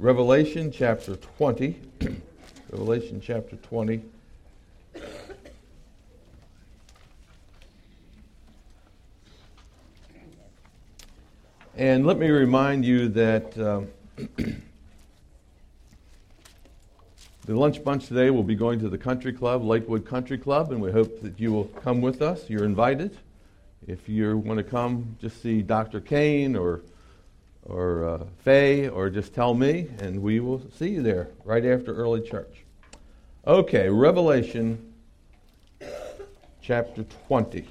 Revelation chapter 20. Revelation chapter 20. And let me remind you that um, the lunch bunch today will be going to the country club, Lakewood Country Club, and we hope that you will come with us. You're invited. If you want to come, just see Dr. Kane or or uh, Faye, or just tell me, and we will see you there right after early church. Okay, Revelation chapter 20.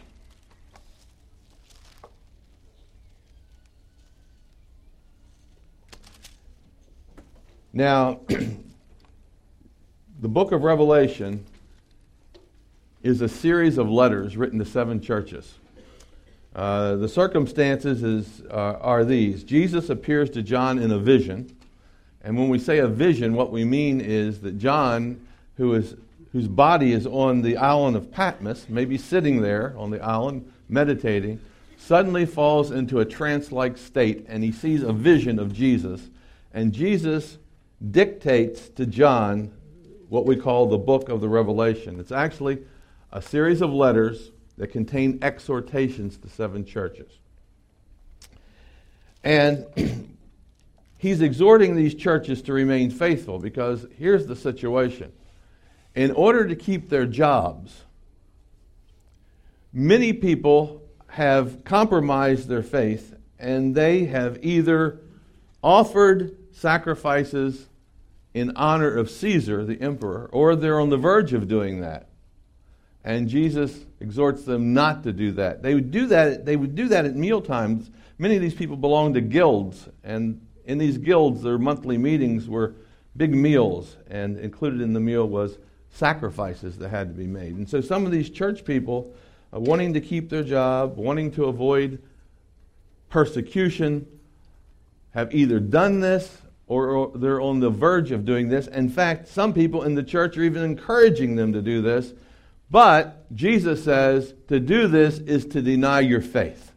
Now, the book of Revelation is a series of letters written to seven churches. Uh, the circumstances is, uh, are these Jesus appears to John in a vision. And when we say a vision, what we mean is that John, who is, whose body is on the island of Patmos, maybe sitting there on the island meditating, suddenly falls into a trance like state and he sees a vision of Jesus. And Jesus dictates to John what we call the book of the Revelation. It's actually a series of letters that contain exhortations to seven churches. And he's exhorting these churches to remain faithful because here's the situation. In order to keep their jobs, many people have compromised their faith and they have either offered sacrifices in honor of Caesar, the emperor, or they're on the verge of doing that. And Jesus exhorts them not to do that. They would do that, they would do that at meal times. Many of these people belonged to guilds, and in these guilds, their monthly meetings were big meals, and included in the meal was sacrifices that had to be made. And so some of these church people, uh, wanting to keep their job, wanting to avoid persecution, have either done this or, or they're on the verge of doing this. In fact, some people in the church are even encouraging them to do this but Jesus says to do this is to deny your faith.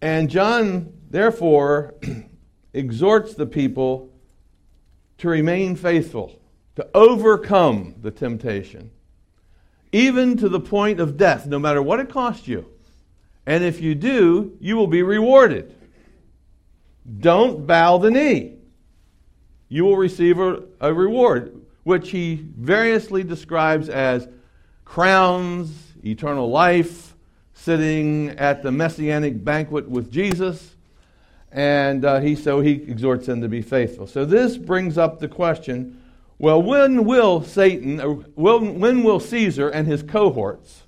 And John, therefore, exhorts the people to remain faithful, to overcome the temptation, even to the point of death, no matter what it costs you. And if you do, you will be rewarded. Don't bow the knee. You will receive a, a reward which he variously describes as crowns, eternal life, sitting at the messianic banquet with Jesus. And uh, he, so he exhorts them to be faithful. So this brings up the question well, when will Satan, or when, when will Caesar and his cohorts,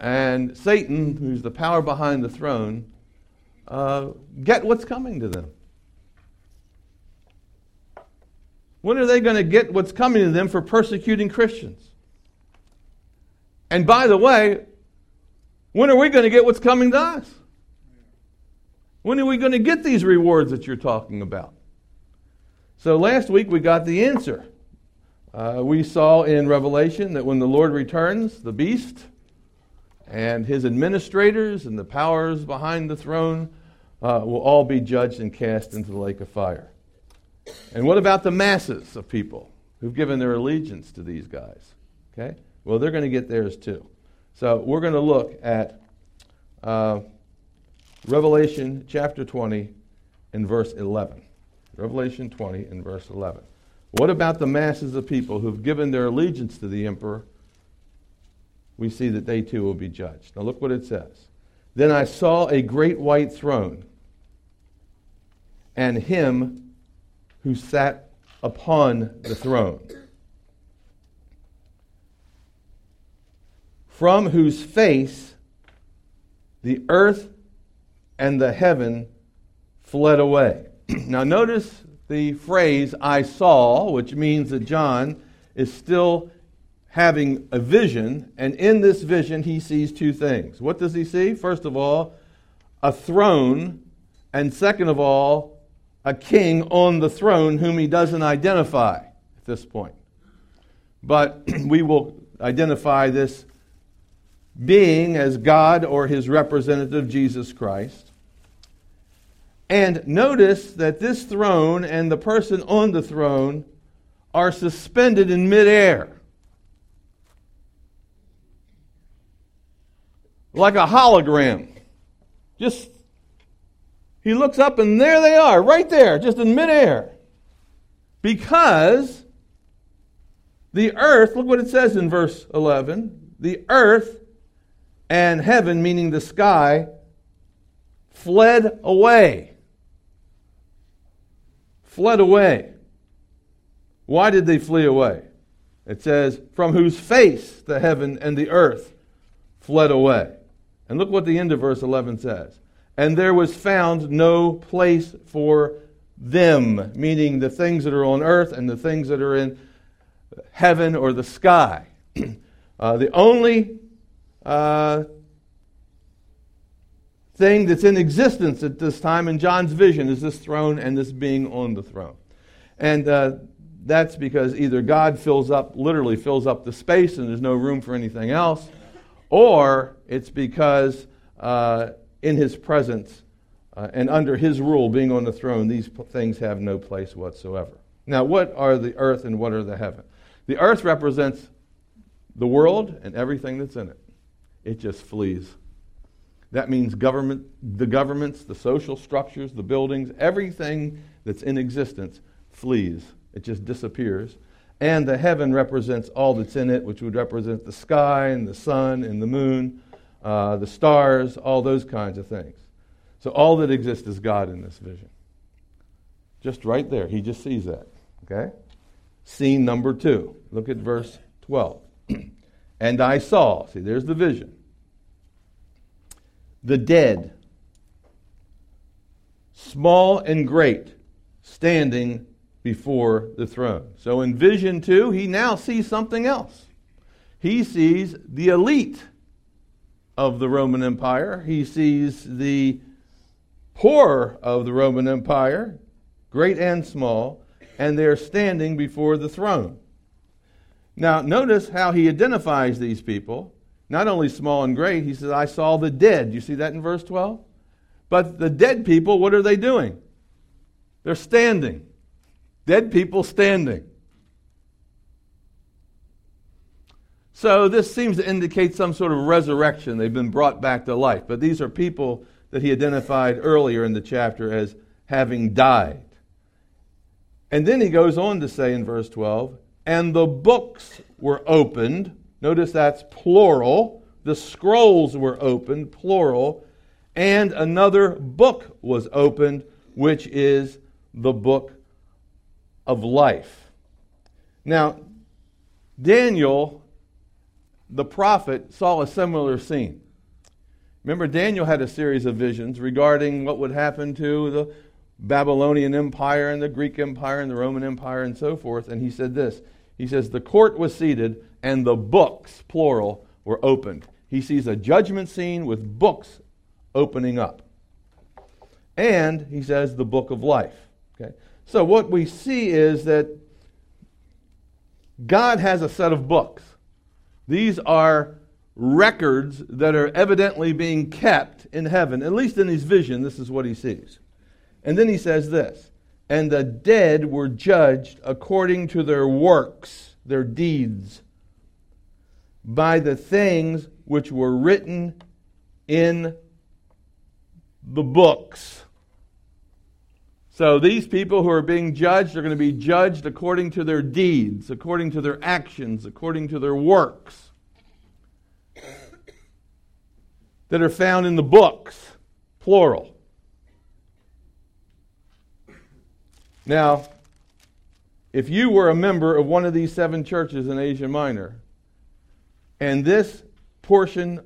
and Satan, who's the power behind the throne, uh, get what's coming to them? When are they going to get what's coming to them for persecuting Christians? And by the way, when are we going to get what's coming to us? When are we going to get these rewards that you're talking about? So last week we got the answer. Uh, we saw in Revelation that when the Lord returns, the beast and his administrators and the powers behind the throne uh, will all be judged and cast into the lake of fire. And what about the masses of people who've given their allegiance to these guys? Okay? Well, they're going to get theirs too. So we're going to look at uh, Revelation chapter 20 and verse 11. Revelation 20 and verse 11. What about the masses of people who've given their allegiance to the emperor? We see that they too will be judged. Now look what it says. Then I saw a great white throne and him who sat upon the throne, from whose face the earth and the heaven fled away. now, notice the phrase I saw, which means that John is still having a vision, and in this vision, he sees two things. What does he see? First of all, a throne, and second of all, a king on the throne whom he doesn't identify at this point. But we will identify this being as God or his representative, Jesus Christ. And notice that this throne and the person on the throne are suspended in midair. Like a hologram. Just, he looks up and there they are, right there, just in midair. Because the earth, look what it says in verse 11 the earth and heaven, meaning the sky, fled away. Fled away. Why did they flee away? It says, from whose face the heaven and the earth fled away. And look what the end of verse 11 says. And there was found no place for them, meaning the things that are on earth and the things that are in heaven or the sky. uh, the only uh, thing that's in existence at this time in John's vision is this throne and this being on the throne. And uh, that's because either God fills up, literally fills up the space and there's no room for anything else, or it's because uh, in his presence uh, and under his rule, being on the throne, these p- things have no place whatsoever. Now, what are the earth and what are the heaven? The earth represents the world and everything that's in it. It just flees. That means government, the governments, the social structures, the buildings, everything that's in existence flees. It just disappears. And the heaven represents all that's in it, which would represent the sky and the sun and the moon, uh, the stars, all those kinds of things. So all that exists is God in this vision. Just right there. He just sees that. Okay? Scene number two. Look at verse 12. and I saw, see, there's the vision. The dead, small and great, standing before the throne. So in vision two, he now sees something else. He sees the elite of the Roman Empire. He sees the poor of the Roman Empire, great and small, and they're standing before the throne. Now, notice how he identifies these people. Not only small and great, he says, I saw the dead. You see that in verse 12? But the dead people, what are they doing? They're standing. Dead people standing. So this seems to indicate some sort of resurrection. They've been brought back to life. But these are people that he identified earlier in the chapter as having died. And then he goes on to say in verse 12, and the books were opened. Notice that's plural. The scrolls were opened, plural. And another book was opened, which is the book of life. Now, Daniel, the prophet, saw a similar scene. Remember, Daniel had a series of visions regarding what would happen to the Babylonian Empire and the Greek Empire and the Roman Empire and so forth. And he said this He says, The court was seated and the books, plural, were opened. He sees a judgment scene with books opening up. And he says, the book of life. Okay? So what we see is that God has a set of books. These are records that are evidently being kept in heaven. At least in his vision, this is what he sees. And then he says this And the dead were judged according to their works, their deeds, by the things which were written in the books. So these people who are being judged are going to be judged according to their deeds, according to their actions, according to their works. that are found in the books, plural. Now, if you were a member of one of these seven churches in Asia Minor, and this portion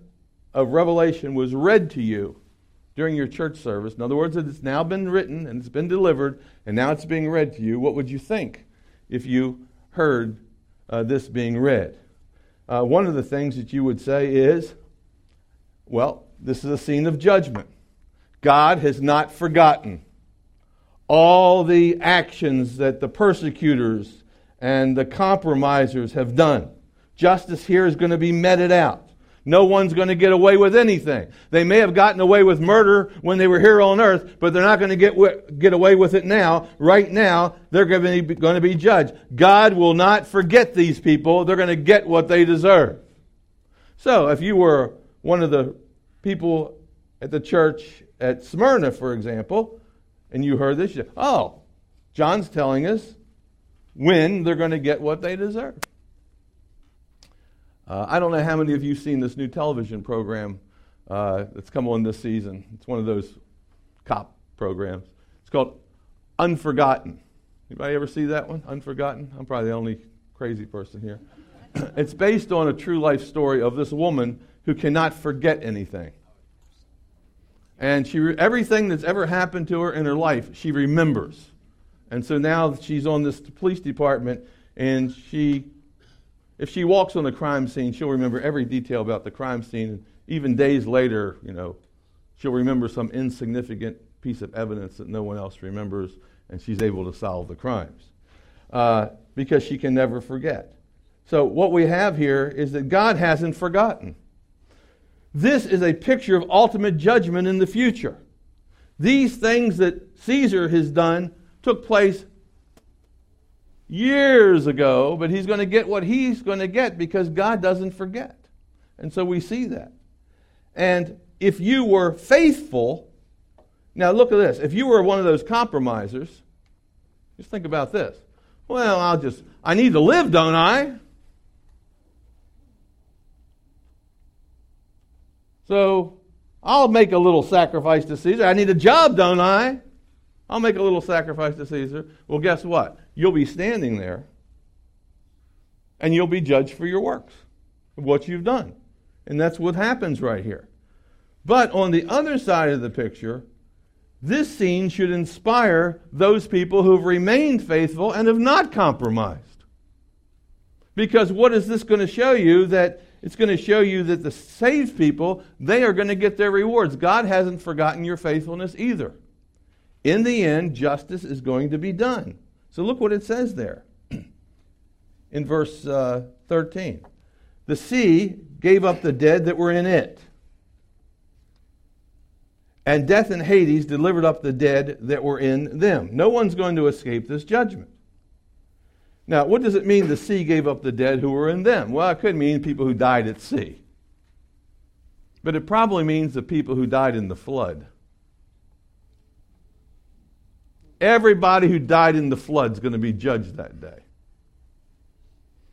of Revelation was read to you during your church service, in other words, it's now been written and it's been delivered, and now it's being read to you, what would you think if you heard uh, this being read? Uh, one of the things that you would say is, well, this is a scene of judgment. God has not forgotten all the actions that the persecutors and the compromisers have done. Justice here is going to be meted out. No one's going to get away with anything. They may have gotten away with murder when they were here on earth, but they're not going to get, get away with it now. Right now, they're going to, be, going to be judged. God will not forget these people. They're going to get what they deserve. So, if you were one of the people at the church at Smyrna, for example, and you heard this, you oh, John's telling us when they're going to get what they deserve. Uh, I don't know how many of you seen this new television program uh, that's come on this season. It's one of those cop programs. It's called Unforgotten. Anybody ever see that one? Unforgotten? I'm probably the only crazy person here. it's based on a true life story of this woman who cannot forget anything. And she, everything that's ever happened to her in her life, she remembers. And so now she's on this police department, and she, if she walks on the crime scene, she'll remember every detail about the crime scene. And even days later, you know, she'll remember some insignificant piece of evidence that no one else remembers, and she's able to solve the crimes uh, because she can never forget. So what we have here is that God hasn't forgotten. This is a picture of ultimate judgment in the future. These things that Caesar has done took place years ago, but he's going to get what he's going to get because God doesn't forget. And so we see that. And if you were faithful, now look at this. If you were one of those compromisers, just think about this. Well, I'll just, I need to live, don't I? So I'll make a little sacrifice to Caesar. I need a job, don't I? I'll make a little sacrifice to Caesar. Well, guess what? You'll be standing there and you'll be judged for your works, what you've done. And that's what happens right here. But on the other side of the picture, this scene should inspire those people who've remained faithful and have not compromised. Because what is this going to show you? That it's going to show you that the saved people, they are going to get their rewards. God hasn't forgotten your faithfulness either. In the end, justice is going to be done. So look what it says there in verse uh, 13. The sea gave up the dead that were in it, and death and Hades delivered up the dead that were in them. No one's going to escape this judgment. Now, what does it mean the sea gave up the dead who were in them? Well, it could mean people who died at sea. But it probably means the people who died in the flood. Everybody who died in the flood is going to be judged that day.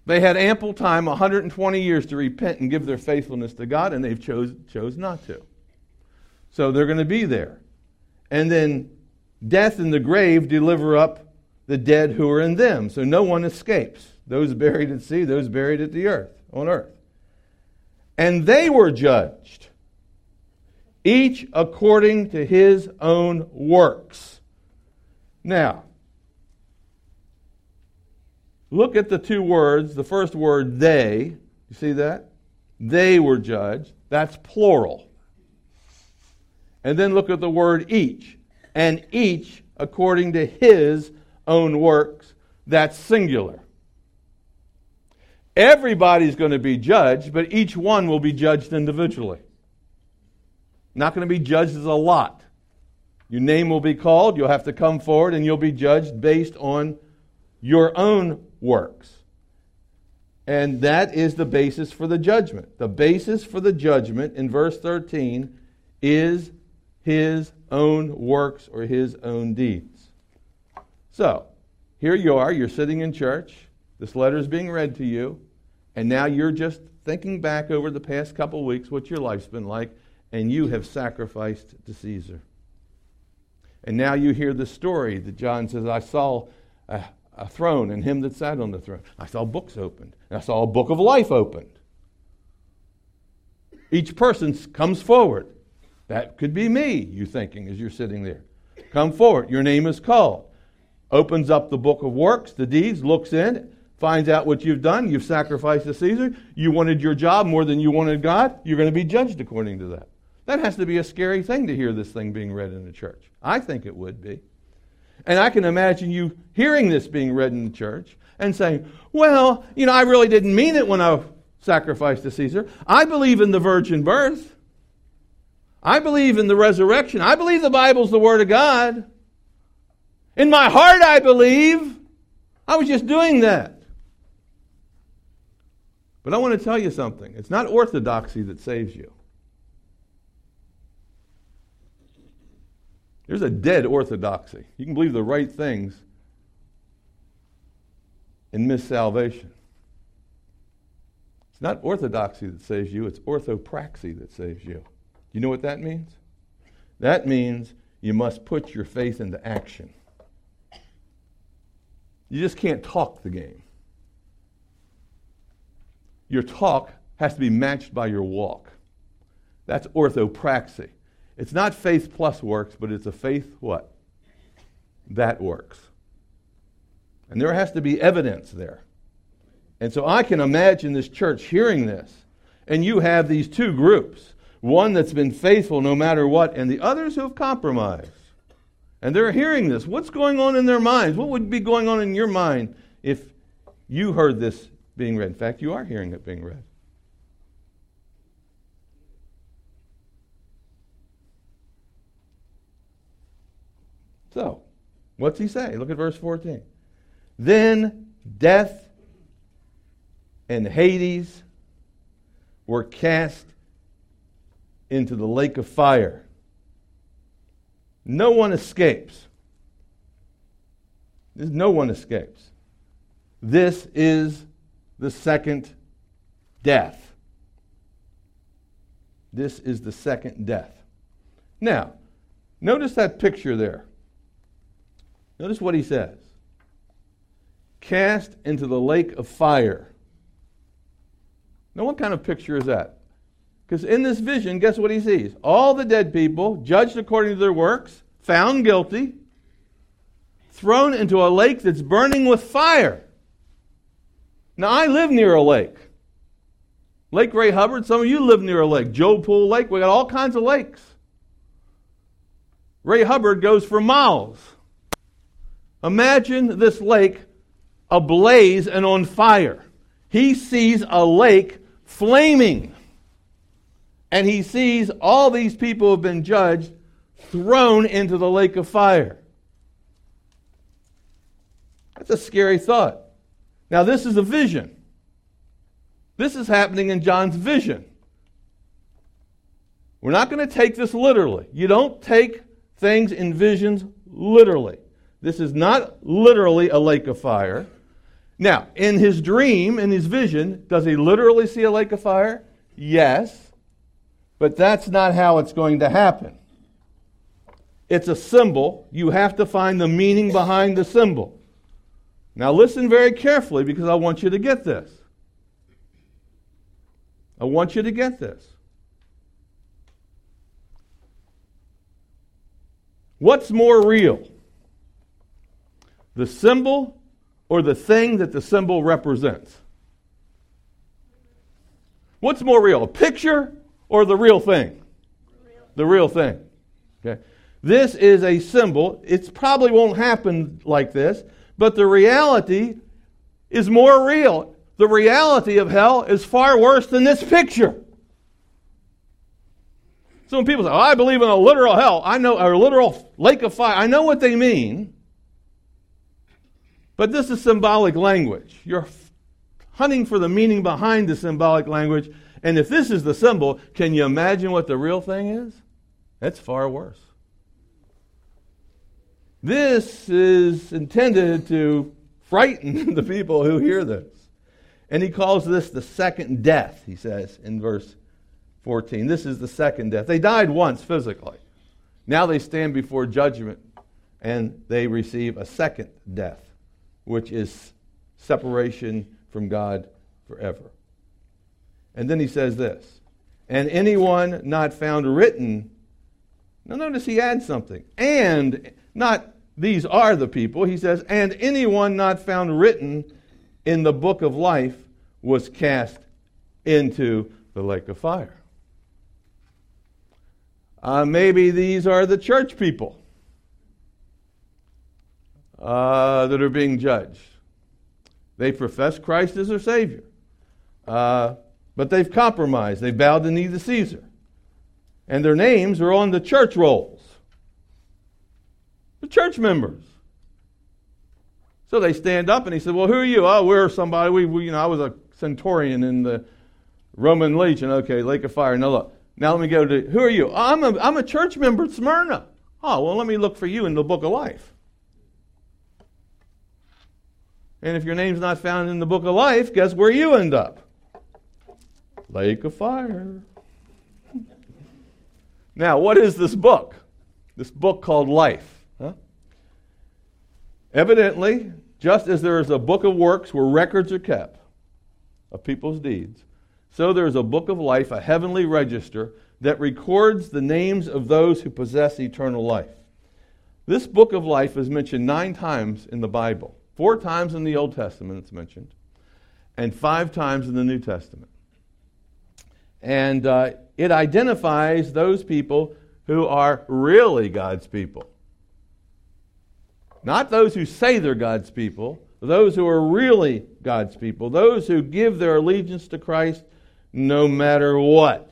They had ample time, 120 years, to repent and give their faithfulness to God, and they've chose, chose not to. So they're going to be there. And then death and the grave deliver up the dead who are in them. So no one escapes. Those buried at sea, those buried at the earth, on earth. And they were judged, each according to his own works. Now, look at the two words. The first word, they. You see that? They were judged. That's plural. And then look at the word each. And each according to his own works. That's singular. Everybody's going to be judged, but each one will be judged individually. Not going to be judged as a lot. Your name will be called. You'll have to come forward and you'll be judged based on your own works. And that is the basis for the judgment. The basis for the judgment in verse 13 is his own works or his own deeds. So, here you are, you're sitting in church, this letter is being read to you, and now you're just thinking back over the past couple weeks what your life's been like, and you have sacrificed to Caesar. And now you hear the story that John says, I saw a, a, throne and him that sat on the throne. I saw books opened, and I saw a book of life opened. Each person comes forward. That could be me, you thinking as you're sitting there. Come forward. Your name is called. Opens up the book of works, the deeds, looks in, finds out what you've done. You've sacrificed to Caesar. You wanted your job more than you wanted God. You're going to be judged according to that. That has to be a scary thing to hear this thing being read in the church. I think it would be. And I can imagine you hearing this being read in the church and saying, well, you know, I really didn't mean it when I sacrificed to Caesar. I believe in the virgin birth. I believe in the resurrection. I believe the Bible's the Word of God. In my heart, I believe. I was just doing that. But I want to tell you something. It's not orthodoxy that saves you. There's a dead orthodoxy. You can believe the right things and miss salvation. It's not orthodoxy that saves you, it's orthopraxy that saves you. Do you know what that means? That means you must put your faith into action. You just can't talk the game. Your talk has to be matched by your walk. That's orthopraxy. It's not faith plus works, but it's a faith what? That works. And there has to be evidence there. And so I can imagine this church hearing this, and you have these two groups one that's been faithful no matter what, and the others who have compromised. And they're hearing this. What's going on in their minds? What would be going on in your mind if you heard this being read? In fact, you are hearing it being read. So, what's he say? Look at verse 14. Then death and Hades were cast into the lake of fire. No one escapes. No one escapes. This is the second death. This is the second death. Now, notice that picture there. Notice what he says cast into the lake of fire. Now, what kind of picture is that? Because in this vision, guess what he sees? All the dead people, judged according to their works, found guilty, thrown into a lake that's burning with fire. Now, I live near a lake. Lake Ray Hubbard, some of you live near a lake. Joe Pool Lake, we got all kinds of lakes. Ray Hubbard goes for miles. Imagine this lake ablaze and on fire. He sees a lake flaming. And he sees all these people who have been judged thrown into the lake of fire. That's a scary thought. Now, this is a vision. This is happening in John's vision. We're not going to take this literally. You don't take things in visions literally. This is not literally a lake of fire. Now, in his dream, in his vision, does he literally see a lake of fire? Yes. But that's not how it's going to happen. It's a symbol. You have to find the meaning behind the symbol. Now, listen very carefully because I want you to get this. I want you to get this. What's more real? The symbol or the thing that the symbol represents? What's more real, a picture or the real thing? The real thing. Okay. This is a symbol. It probably won't happen like this, but the reality is more real. The reality of hell is far worse than this picture. So when people say, oh, I believe in a literal hell, I know, a literal lake of fire, I know what they mean. But this is symbolic language. You're hunting for the meaning behind the symbolic language. And if this is the symbol, can you imagine what the real thing is? That's far worse. This is intended to frighten the people who hear this. And he calls this the second death, he says in verse 14. This is the second death. They died once physically. Now they stand before judgment and they receive a second death which is separation from God forever. And then he says this and anyone not found written. Now, notice he adds something. And not these are the people. He says, and anyone not found written in the book of life was cast into the lake of fire. Uh, maybe these are the church people uh, that are being judged. They profess Christ as their Savior. Uh, But they've compromised. They've bowed the knee to Caesar. And their names are on the church rolls. The church members. So they stand up and he said, Well, who are you? Oh, we're somebody. We, we, you know, I was a centurion in the Roman Legion. Okay, lake of fire. Now look. Now let me go to who are you? I'm a, I'm a church member at Smyrna. Oh, well, let me look for you in the book of life. And if your name's not found in the book of life, guess where you end up? Lake of fire. now, what is this book? This book called life. Huh? Evidently, just as there is a book of works where records are kept of people's deeds, so there is a book of life, a heavenly register that records the names of those who possess eternal life. This book of life is mentioned nine times in the Bible. Four times in the Old Testament it's mentioned, and five times in the New Testament. And uh, it identifies those people who are really God's people. Not those who say they're God's people, those who are really God's people, those who give their allegiance to Christ no matter what.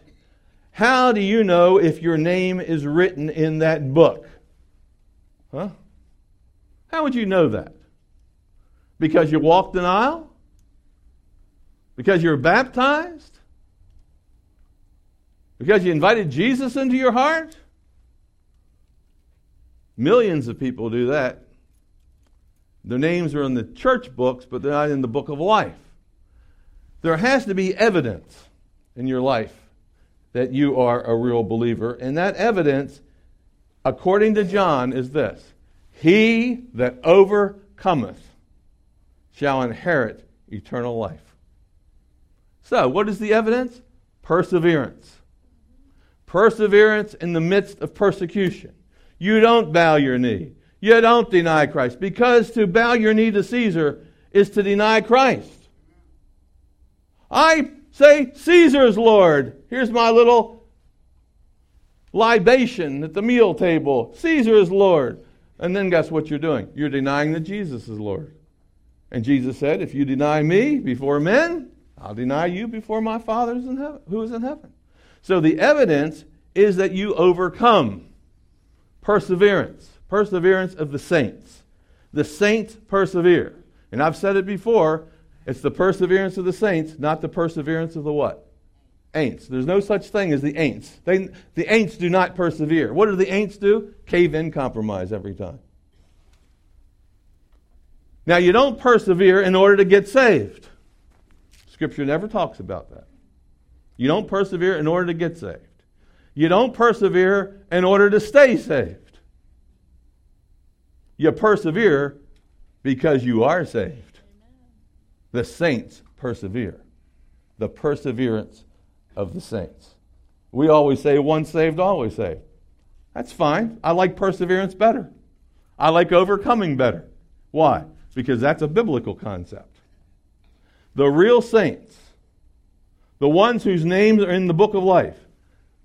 How do you know if your name is written in that book? Huh? How would you know that? Because you walked an aisle? Because you were baptized? Because you invited Jesus into your heart? Millions of people do that. Their names are in the church books, but they're not in the book of life. There has to be evidence in your life that you are a real believer, and that evidence, according to John, is this He that overcometh shall inherit eternal life. So, what is the evidence? Perseverance. Perseverance in the midst of persecution. You don't bow your knee. You don't deny Christ. Because to bow your knee to Caesar is to deny Christ. I say, Caesar's Lord. Here's my little libation at the meal table. Caesar is Lord. And then guess what you're doing? You're denying that Jesus is Lord. And Jesus said, If you deny me before men, I'll deny you before my Father who is in heaven. So the evidence is that you overcome. Perseverance. Perseverance of the saints. The saints persevere. And I've said it before, it's the perseverance of the saints, not the perseverance of the what? Ain'ts. There's no such thing as the ain'ts. They, the ain'ts do not persevere. What do the ain'ts do? Cave in compromise every time. Now, you don't persevere in order to get saved. Scripture never talks about that. You don't persevere in order to get saved. You don't persevere in order to stay saved. You persevere because you are saved. The saints persevere. The perseverance of the saints. We always say, once saved, always saved. That's fine. I like perseverance better. I like overcoming better. Why? Because that's a biblical concept. The real saints, the ones whose names are in the book of life,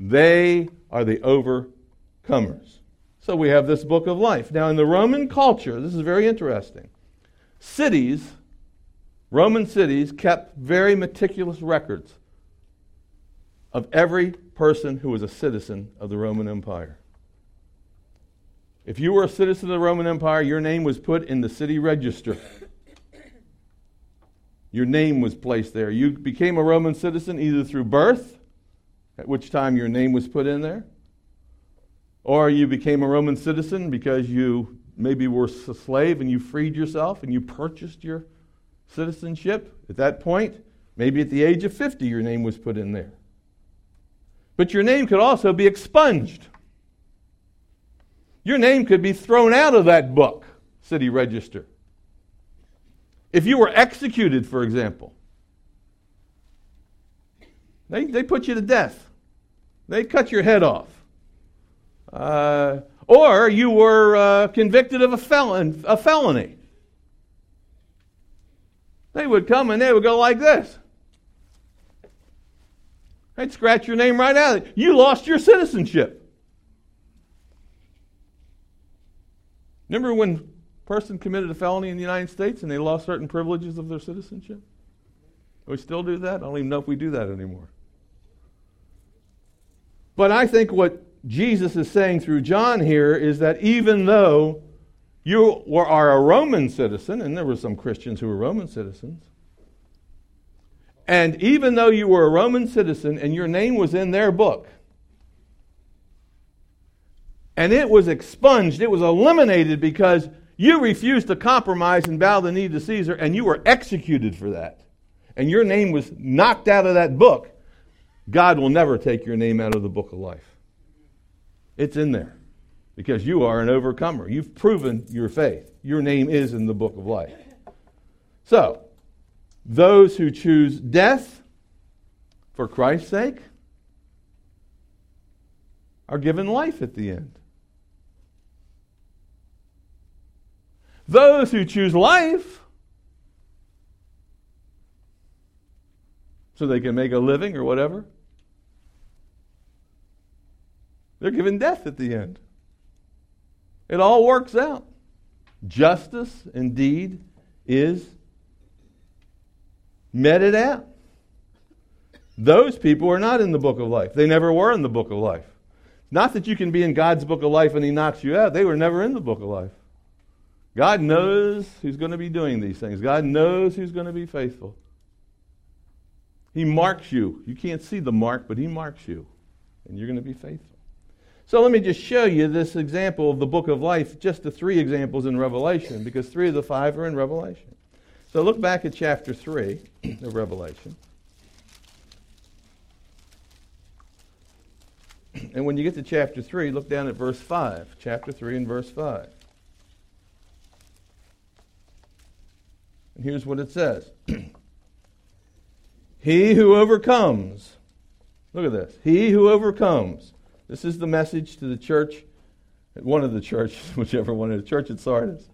they are the overcomers. So we have this book of life. Now, in the Roman culture, this is very interesting. Cities, Roman cities, kept very meticulous records of every person who was a citizen of the Roman Empire. If you were a citizen of the Roman Empire, your name was put in the city register. Your name was placed there. You became a Roman citizen either through birth, at which time your name was put in there, or you became a Roman citizen because you maybe were a slave and you freed yourself and you purchased your citizenship. At that point, maybe at the age of 50, your name was put in there. But your name could also be expunged. Your name could be thrown out of that book, city register. If you were executed, for example, they, they put you to death, they cut your head off. Uh, or you were uh, convicted of a, felon, a felony. They would come and they would go like this. They'd scratch your name right out. You lost your citizenship. Remember when a person committed a felony in the United States and they lost certain privileges of their citizenship? We still do that? I don't even know if we do that anymore. But I think what Jesus is saying through John here is that even though you were, are a Roman citizen, and there were some Christians who were Roman citizens, and even though you were a Roman citizen and your name was in their book, and it was expunged, it was eliminated because you refused to compromise and bow the knee to Caesar, and you were executed for that, and your name was knocked out of that book, God will never take your name out of the book of life. It's in there because you are an overcomer. You've proven your faith. Your name is in the book of life. So, those who choose death for Christ's sake are given life at the end. Those who choose life so they can make a living or whatever, they're given death at the end. It all works out. Justice, indeed, is meted out. Those people are not in the book of life. They never were in the book of life. Not that you can be in God's book of life and He knocks you out. They were never in the book of life. God knows who's going to be doing these things. God knows who's going to be faithful. He marks you. You can't see the mark, but He marks you. And you're going to be faithful. So let me just show you this example of the book of life, just the three examples in Revelation, because three of the five are in Revelation. So look back at chapter 3 of Revelation. And when you get to chapter 3, look down at verse 5. Chapter 3 and verse 5. Here's what it says He who overcomes, look at this. He who overcomes. This is the message to the church, one of the churches, whichever one, of the church at Sardis.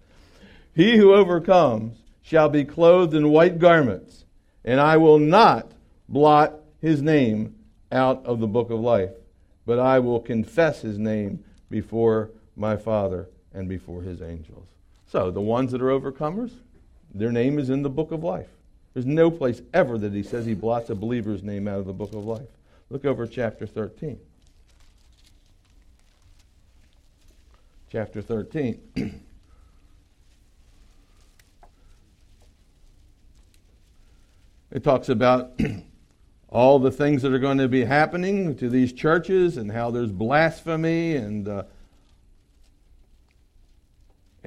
He who overcomes shall be clothed in white garments, and I will not blot his name out of the book of life, but I will confess his name before my Father and before his angels. So, the ones that are overcomers, their name is in the book of life. There's no place ever that he says he blots a believer's name out of the book of life. Look over chapter 13. Chapter 13. It talks about all the things that are going to be happening to these churches and how there's blasphemy and uh,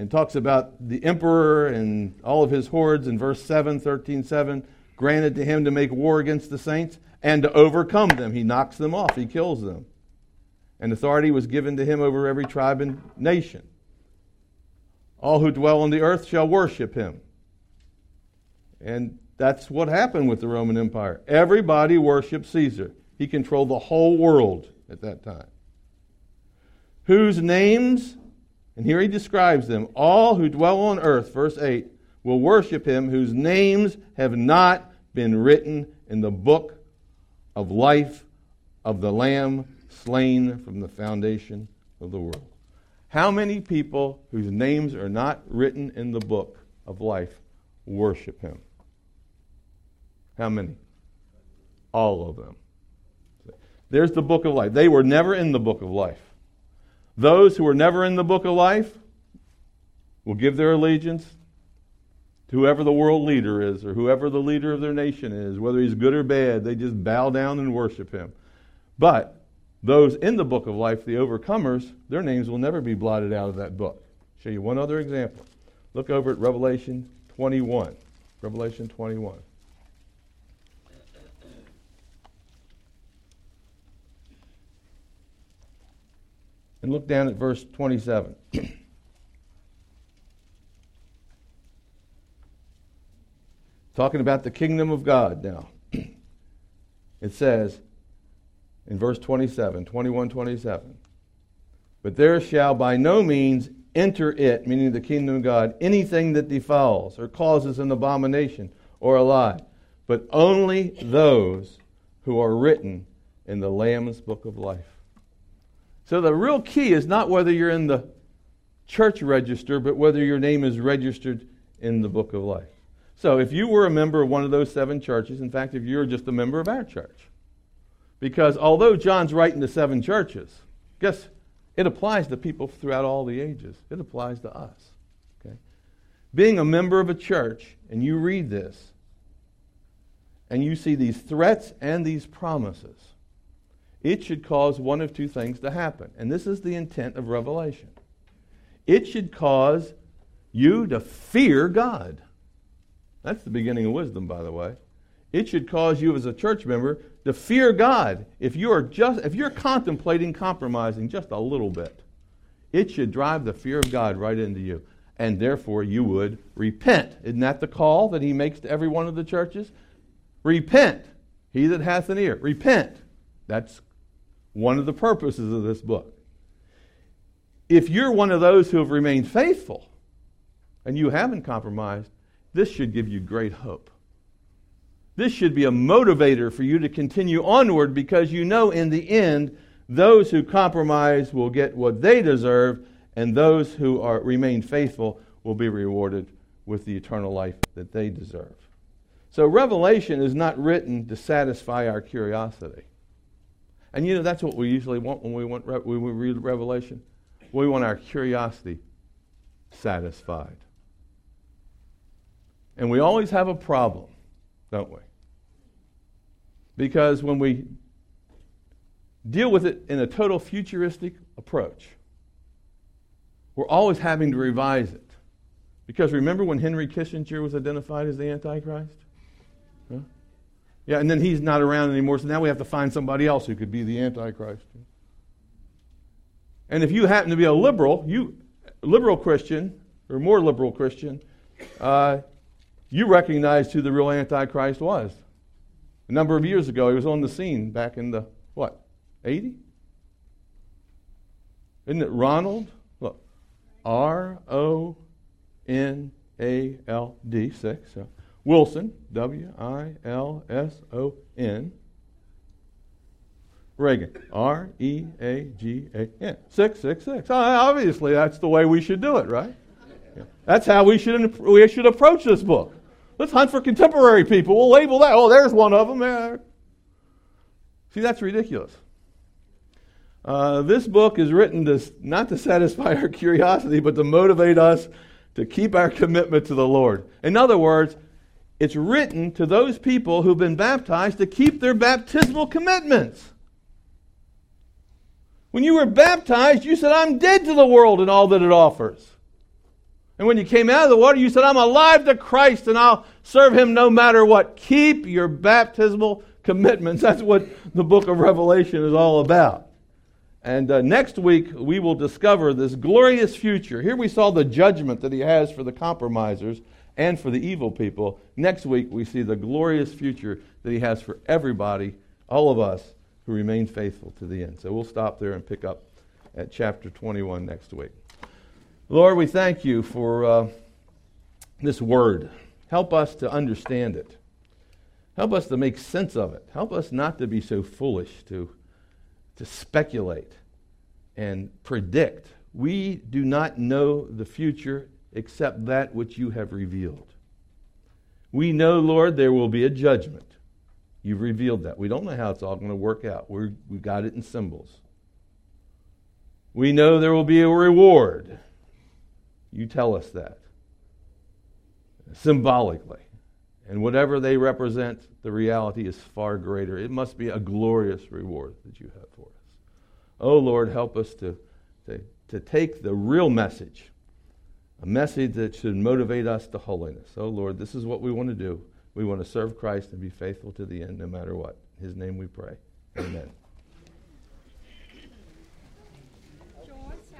and talks about the emperor and all of his hordes in verse 7 13 7 granted to him to make war against the saints and to overcome them he knocks them off he kills them and authority was given to him over every tribe and nation all who dwell on the earth shall worship him and that's what happened with the Roman Empire. Everybody worshiped Caesar. He controlled the whole world at that time. Whose names, and here he describes them, all who dwell on earth, verse 8, will worship him whose names have not been written in the book of life of the Lamb slain from the foundation of the world. How many people whose names are not written in the book of life worship him? How many? All of them. There's the book of life. They were never in the book of life. Those who were never in the book of life will give their allegiance to whoever the world leader is or whoever the leader of their nation is, whether he's good or bad, they just bow down and worship him. But those in the book of life, the overcomers, their names will never be blotted out of that book. I'll show you one other example. Look over at Revelation 21. Revelation 21. And look down at verse 27. Talking about the kingdom of God now. it says in verse 27, 21 27, But there shall by no means enter it, meaning the kingdom of God, anything that defiles or causes an abomination or a lie, but only those who are written in the Lamb's book of life. So the real key is not whether you're in the church register, but whether your name is registered in the book of life. So if you were a member of one of those seven churches, in fact, if you're just a member of our church, because although John's writing to seven churches, guess it applies to people throughout all the ages. It applies to us. Okay? Being a member of a church, and you read this, and you see these threats and these promises, it should cause one of two things to happen. And this is the intent of Revelation. It should cause you to fear God. That's the beginning of wisdom, by the way. It should cause you as a church member to fear God. If you are just if you're contemplating compromising just a little bit, it should drive the fear of God right into you. And therefore you would repent. Isn't that the call that he makes to every one of the churches? Repent. He that hath an ear. Repent. That's one of the purposes of this book. If you're one of those who have remained faithful and you haven't compromised, this should give you great hope. This should be a motivator for you to continue onward because you know in the end, those who compromise will get what they deserve, and those who are, remain faithful will be rewarded with the eternal life that they deserve. So, Revelation is not written to satisfy our curiosity. And you know, that's what we usually want when we, want, when we read Revelation. We want our curiosity satisfied. And we always have a problem, don't we? Because when we deal with it in a total futuristic approach, we're always having to revise it. Because remember when Henry Kissinger was identified as the Antichrist? Yeah, and then he's not around anymore, so now we have to find somebody else who could be the Antichrist. And if you happen to be a liberal, you liberal Christian or more liberal Christian, uh, you recognized who the real Antichrist was. A number of years ago, he was on the scene back in the, what, 80? Isn't it Ronald? Look, R O N A L D, six. So Wilson, W I L S O N. Reagan, R E A G A N. 666. Obviously, that's the way we should do it, right? That's how we should, we should approach this book. Let's hunt for contemporary people. We'll label that. Oh, there's one of them. Yeah. See, that's ridiculous. Uh, this book is written to, not to satisfy our curiosity, but to motivate us to keep our commitment to the Lord. In other words, it's written to those people who've been baptized to keep their baptismal commitments. When you were baptized, you said, I'm dead to the world and all that it offers. And when you came out of the water, you said, I'm alive to Christ and I'll serve him no matter what. Keep your baptismal commitments. That's what the book of Revelation is all about. And uh, next week, we will discover this glorious future. Here we saw the judgment that he has for the compromisers and for the evil people. Next week, we see the glorious future that he has for everybody, all of us, who remain faithful to the end. So we'll stop there and pick up at chapter 21 next week. Lord, we thank you for uh, this word. Help us to understand it. Help us to make sense of it. Help us not to be so foolish to, to speculate and predict. We do not know the future except that which you have revealed. We know, Lord, there will be a judgment. You've revealed that. We don't know how it's all going to work out. we we've got it in symbols. We know there will be a reward. You tell us that symbolically. And whatever they represent, the reality is far greater. It must be a glorious reward that you have for us. Oh, Lord, help us to, to, to take the real message, a message that should motivate us to holiness. Oh, Lord, this is what we want to do. We want to serve Christ and be faithful to the end no matter what. In His name we pray. Amen.